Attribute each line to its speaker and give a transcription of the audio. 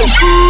Speaker 1: Yeah,